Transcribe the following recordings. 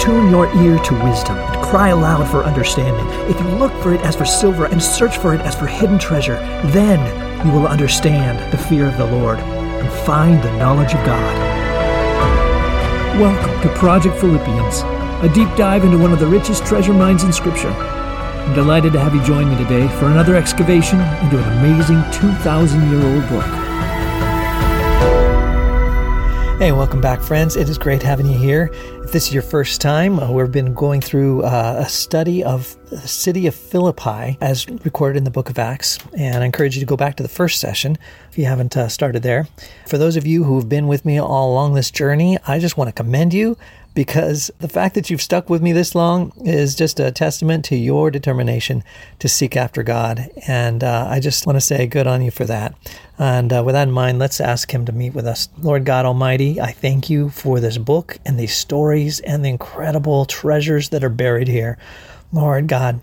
tune your ear to wisdom and cry aloud for understanding, if you look for it as for silver and search for it as for hidden treasure, then you will understand the fear of the Lord and find the knowledge of God. Welcome to Project Philippians, a deep dive into one of the richest treasure mines in Scripture. I'm delighted to have you join me today for another excavation into an amazing 2,000 year old book. Hey, welcome back, friends. It is great having you here. If this is your first time, uh, we've been going through uh, a study of the city of Philippi as recorded in the book of Acts. And I encourage you to go back to the first session if you haven't uh, started there. For those of you who have been with me all along this journey, I just want to commend you because the fact that you've stuck with me this long is just a testament to your determination to seek after God. And uh, I just want to say good on you for that. And uh, with that in mind, let's ask Him to meet with us. Lord God Almighty, I thank you for this book and these stories and the incredible treasures that are buried here. Lord God,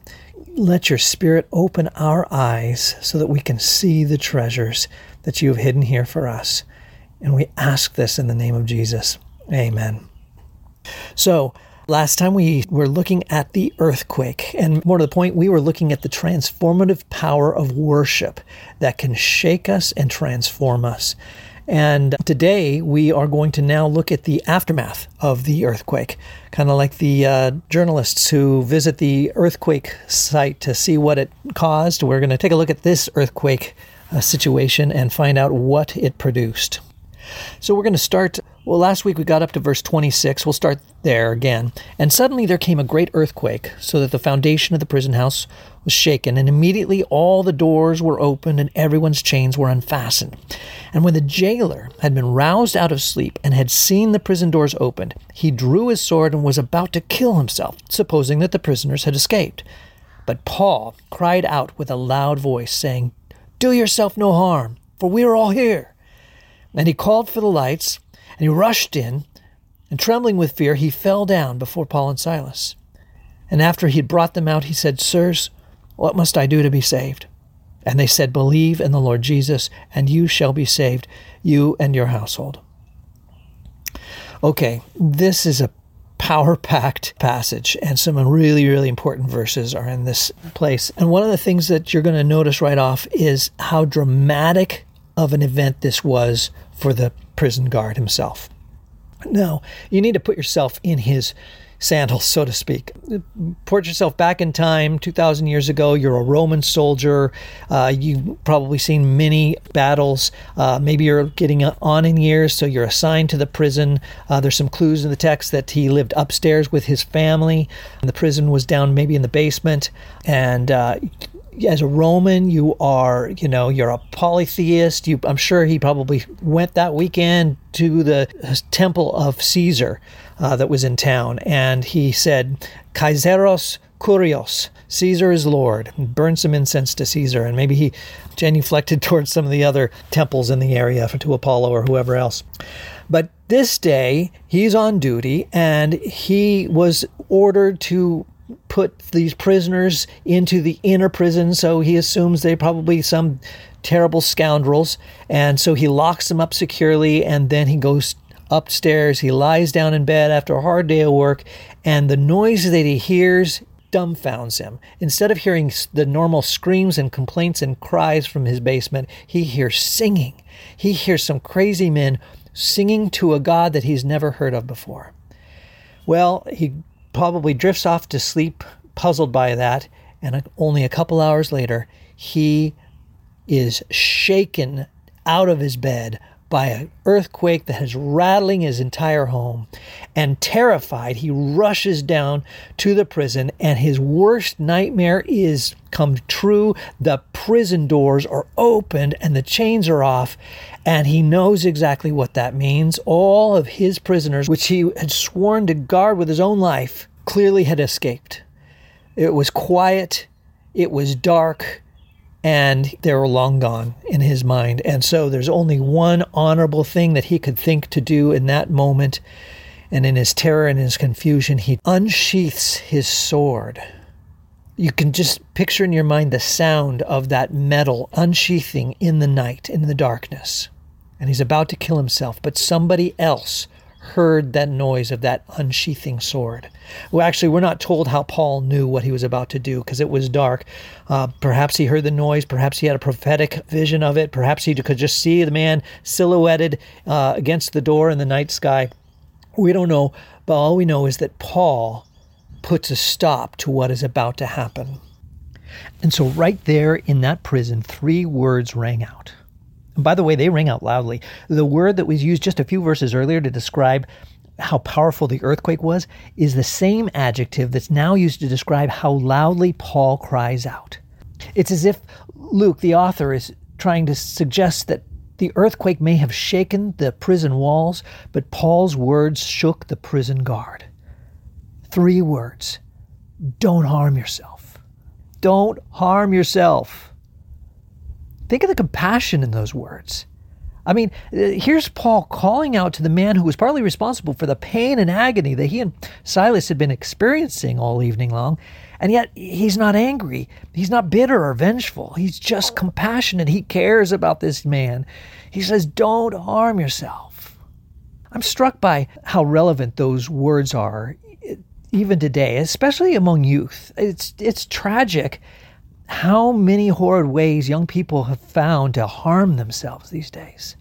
let your Spirit open our eyes so that we can see the treasures that you have hidden here for us. And we ask this in the name of Jesus. Amen. So, Last time we were looking at the earthquake, and more to the point, we were looking at the transformative power of worship that can shake us and transform us. And today we are going to now look at the aftermath of the earthquake, kind of like the uh, journalists who visit the earthquake site to see what it caused. We're going to take a look at this earthquake uh, situation and find out what it produced. So we're going to start. Well, last week we got up to verse 26. We'll start there again. And suddenly there came a great earthquake, so that the foundation of the prison house was shaken, and immediately all the doors were opened and everyone's chains were unfastened. And when the jailer had been roused out of sleep and had seen the prison doors opened, he drew his sword and was about to kill himself, supposing that the prisoners had escaped. But Paul cried out with a loud voice, saying, Do yourself no harm, for we are all here. And he called for the lights, and he rushed in, and trembling with fear, he fell down before Paul and Silas. And after he had brought them out, he said, Sirs, what must I do to be saved? And they said, Believe in the Lord Jesus, and you shall be saved, you and your household. Okay, this is a power packed passage, and some really, really important verses are in this place. And one of the things that you're going to notice right off is how dramatic of an event this was for the prison guard himself. Now, you need to put yourself in his sandals, so to speak. Put yourself back in time, 2,000 years ago. You're a Roman soldier. Uh, you've probably seen many battles. Uh, maybe you're getting on in years, so you're assigned to the prison. Uh, there's some clues in the text that he lived upstairs with his family. And the prison was down maybe in the basement. And uh, as a Roman, you are, you know, you're a polytheist. You, I'm sure he probably went that weekend to the temple of Caesar uh, that was in town, and he said, "Kaiseros Kurios, Caesar is Lord." Burned some incense to Caesar, and maybe he genuflected towards some of the other temples in the area, to Apollo or whoever else. But this day, he's on duty, and he was ordered to put these prisoners into the inner prison, so he assumes they're probably some terrible scoundrels, and so he locks them up securely, and then he goes upstairs. He lies down in bed after a hard day of work, and the noise that he hears dumbfounds him. Instead of hearing the normal screams and complaints and cries from his basement, he hears singing. He hears some crazy men singing to a God that he's never heard of before. Well, he probably drifts off to sleep, puzzled by that. And only a couple hours later, he is shaken out of his bed by an earthquake that is rattling his entire home. And terrified, he rushes down to the prison, and his worst nightmare is come true. The prison doors are opened and the chains are off, and he knows exactly what that means. All of his prisoners, which he had sworn to guard with his own life, clearly had escaped. It was quiet, it was dark, and they were long gone in his mind. And so there's only one honorable thing that he could think to do in that moment. And in his terror and his confusion, he unsheaths his sword. You can just picture in your mind the sound of that metal unsheathing in the night, in the darkness. And he's about to kill himself, but somebody else heard that noise of that unsheathing sword. Well, actually, we're not told how Paul knew what he was about to do because it was dark. Uh, perhaps he heard the noise. Perhaps he had a prophetic vision of it. Perhaps he could just see the man silhouetted uh, against the door in the night sky. We don't know, but all we know is that Paul puts a stop to what is about to happen. And so, right there in that prison, three words rang out. By the way, they ring out loudly. The word that was used just a few verses earlier to describe how powerful the earthquake was is the same adjective that's now used to describe how loudly Paul cries out. It's as if Luke, the author, is trying to suggest that the earthquake may have shaken the prison walls, but Paul's words shook the prison guard. Three words Don't harm yourself. Don't harm yourself. Think of the compassion in those words. I mean, uh, here's Paul calling out to the man who was partly responsible for the pain and agony that he and Silas had been experiencing all evening long. And yet, he's not angry. He's not bitter or vengeful. He's just compassionate. He cares about this man. He says, Don't harm yourself. I'm struck by how relevant those words are even today, especially among youth. It's, it's tragic how many horrid ways young people have found to harm themselves these days.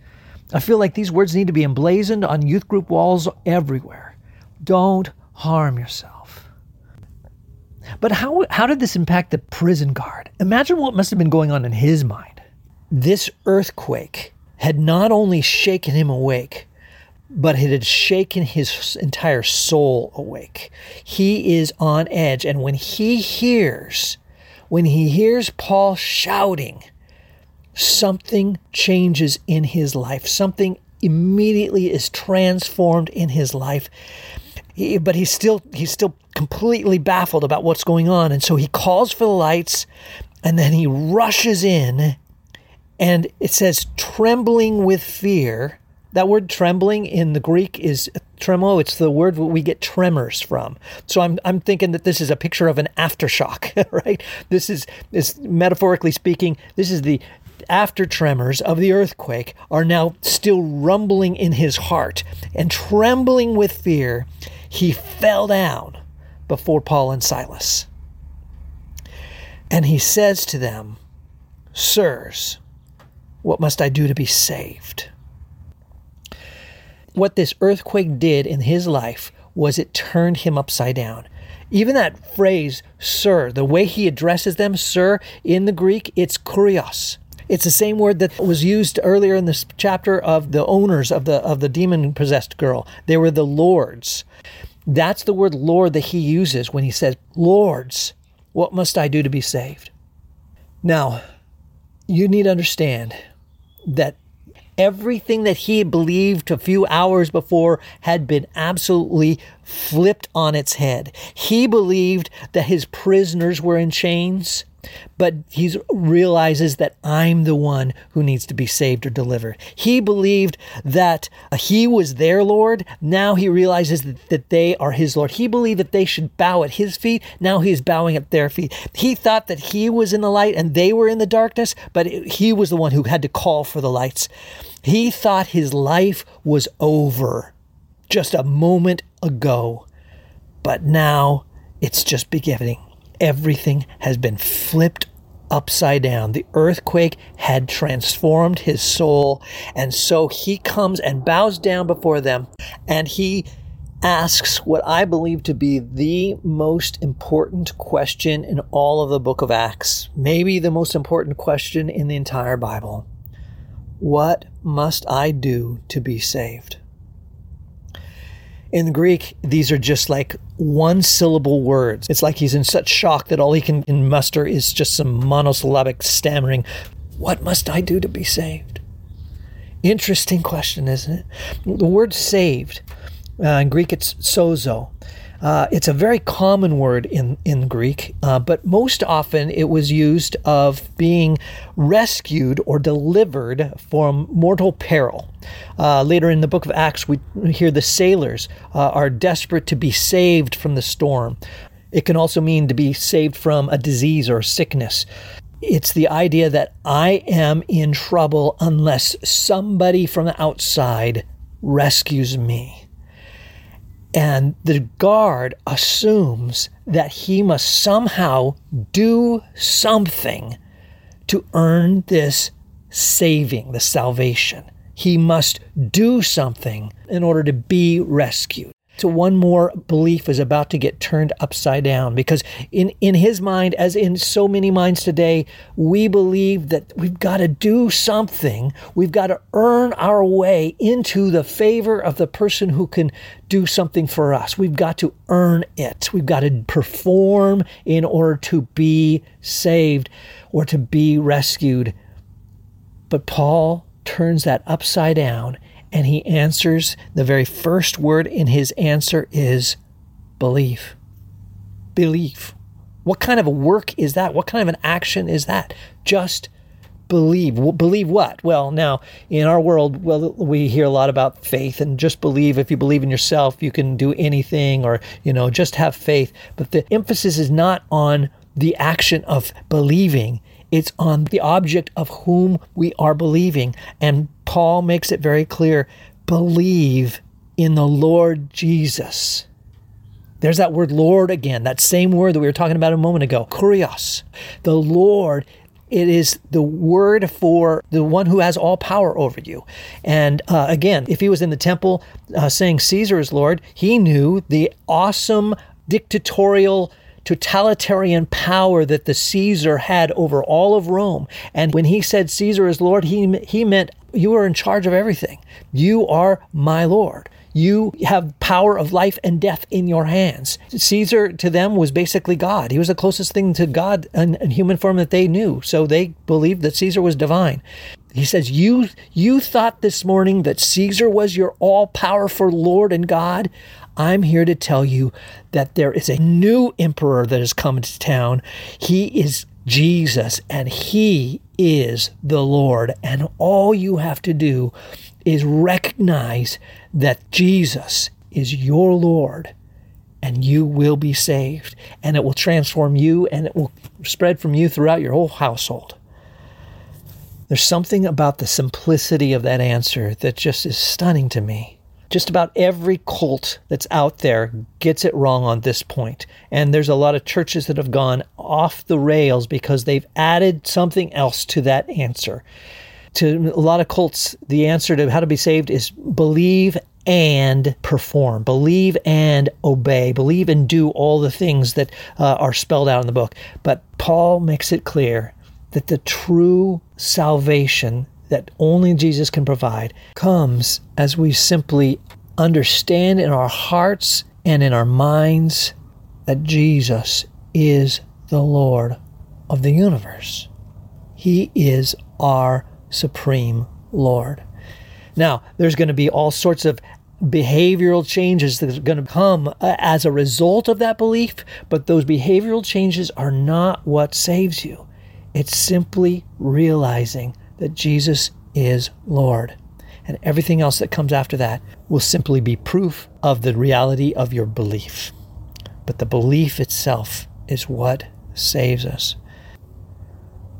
I feel like these words need to be emblazoned on youth group walls everywhere. Don't harm yourself. But how, how did this impact the prison guard? Imagine what must have been going on in his mind. This earthquake had not only shaken him awake, but it had shaken his entire soul awake. He is on edge. And when he hears when he hears Paul shouting, something changes in his life. Something immediately is transformed in his life. He, but he's still he's still completely baffled about what's going on, and so he calls for the lights, and then he rushes in, and it says trembling with fear that word trembling in the Greek is tremolo. It's the word we get tremors from. So I'm, I'm thinking that this is a picture of an aftershock, right? This is, is metaphorically speaking, this is the after tremors of the earthquake are now still rumbling in his heart. And trembling with fear, he fell down before Paul and Silas. And he says to them, Sirs, what must I do to be saved? What this earthquake did in his life was it turned him upside down. Even that phrase, sir, the way he addresses them, sir, in the Greek, it's kurios. It's the same word that was used earlier in this chapter of the owners of the of the demon possessed girl. They were the lords. That's the word Lord that he uses when he says, Lords, what must I do to be saved? Now, you need to understand that Everything that he believed a few hours before had been absolutely flipped on its head. He believed that his prisoners were in chains but he realizes that I'm the one who needs to be saved or delivered. He believed that uh, he was their Lord. Now he realizes that, that they are his Lord. He believed that they should bow at his feet. Now he is bowing at their feet. He thought that he was in the light and they were in the darkness, but he was the one who had to call for the lights. He thought his life was over just a moment ago, but now it's just beginning everything has been flipped upside down. The earthquake had transformed his soul. And so he comes and bows down before them and he asks what I believe to be the most important question in all of the book of Acts, maybe the most important question in the entire Bible. What must I do to be saved? In Greek, these are just like one syllable words. It's like he's in such shock that all he can muster is just some monosyllabic stammering. What must I do to be saved? Interesting question, isn't it? The word saved, uh, in Greek it's sozo. Uh, it's a very common word in, in Greek, uh, but most often it was used of being rescued or delivered from mortal peril. Uh, later in the book of Acts, we hear the sailors uh, are desperate to be saved from the storm. It can also mean to be saved from a disease or sickness. It's the idea that I am in trouble unless somebody from the outside rescues me. And the guard assumes that he must somehow do something to earn this saving, the salvation. He must do something in order to be rescued. So one more belief is about to get turned upside down because in, in his mind, as in so many minds today, we believe that we've got to do something. We've got to earn our way into the favor of the person who can do something for us. We've got to earn it. We've got to perform in order to be saved or to be rescued. But Paul turns that upside down and he answers the very first word in his answer is belief. Belief. What kind of a work is that? What kind of an action is that? Just believe. Believe what? Well, now in our world, well, we hear a lot about faith and just believe. If you believe in yourself, you can do anything, or you know, just have faith. But the emphasis is not on the action of believing. It's on the object of whom we are believing. And Paul makes it very clear believe in the Lord Jesus. There's that word Lord again, that same word that we were talking about a moment ago, kurios. The Lord, it is the word for the one who has all power over you. And uh, again, if he was in the temple uh, saying Caesar is Lord, he knew the awesome dictatorial totalitarian power that the Caesar had over all of Rome. And when he said Caesar is Lord, he, he meant you are in charge of everything. You are my Lord. You have power of life and death in your hands. Caesar to them was basically God. He was the closest thing to God in, in human form that they knew. So they believed that Caesar was divine. He says, You you thought this morning that Caesar was your all powerful Lord and God. I'm here to tell you that there is a new emperor that has come to town. He is Jesus, and He is the Lord. And all you have to do is recognize that Jesus is your Lord, and you will be saved. And it will transform you, and it will spread from you throughout your whole household. There's something about the simplicity of that answer that just is stunning to me just about every cult that's out there gets it wrong on this point. And there's a lot of churches that have gone off the rails because they've added something else to that answer. To a lot of cults, the answer to how to be saved is believe and perform, believe and obey, believe and do all the things that uh, are spelled out in the book. But Paul makes it clear that the true salvation that only Jesus can provide comes as we simply understand in our hearts and in our minds that Jesus is the Lord of the universe. He is our supreme Lord. Now, there's going to be all sorts of behavioral changes that are going to come uh, as a result of that belief, but those behavioral changes are not what saves you. It's simply realizing that Jesus is Lord. And everything else that comes after that will simply be proof of the reality of your belief. But the belief itself is what saves us.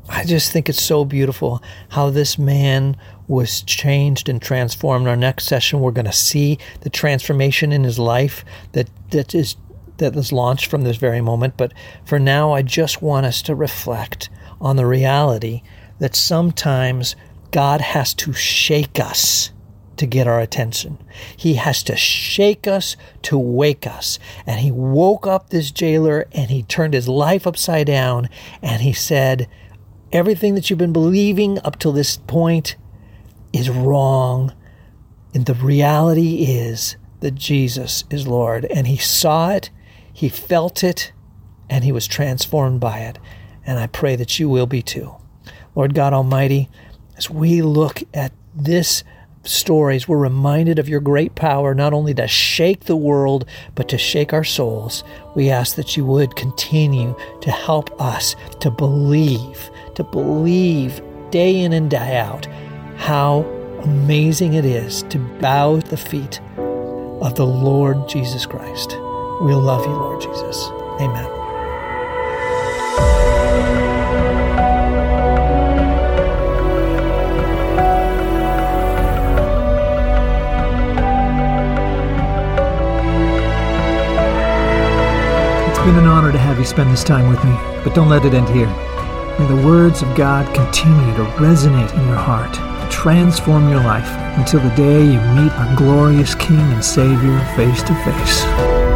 I just think it's so beautiful how this man was changed and transformed. In Our next session, we're going to see the transformation in his life that, that is that was launched from this very moment. But for now, I just want us to reflect on the reality that sometimes God has to shake us to get our attention. He has to shake us to wake us. And he woke up this jailer and he turned his life upside down and he said, Everything that you've been believing up till this point is wrong. And the reality is that Jesus is Lord. And he saw it, he felt it, and he was transformed by it. And I pray that you will be too. Lord God Almighty, as we look at this stories, we're reminded of your great power, not only to shake the world, but to shake our souls. We ask that you would continue to help us to believe, to believe day in and day out how amazing it is to bow at the feet of the Lord Jesus Christ. We love you, Lord Jesus. Amen. It's been an honor to have you spend this time with me, but don't let it end here. May the words of God continue to resonate in your heart, transform your life until the day you meet our glorious King and Savior face to face.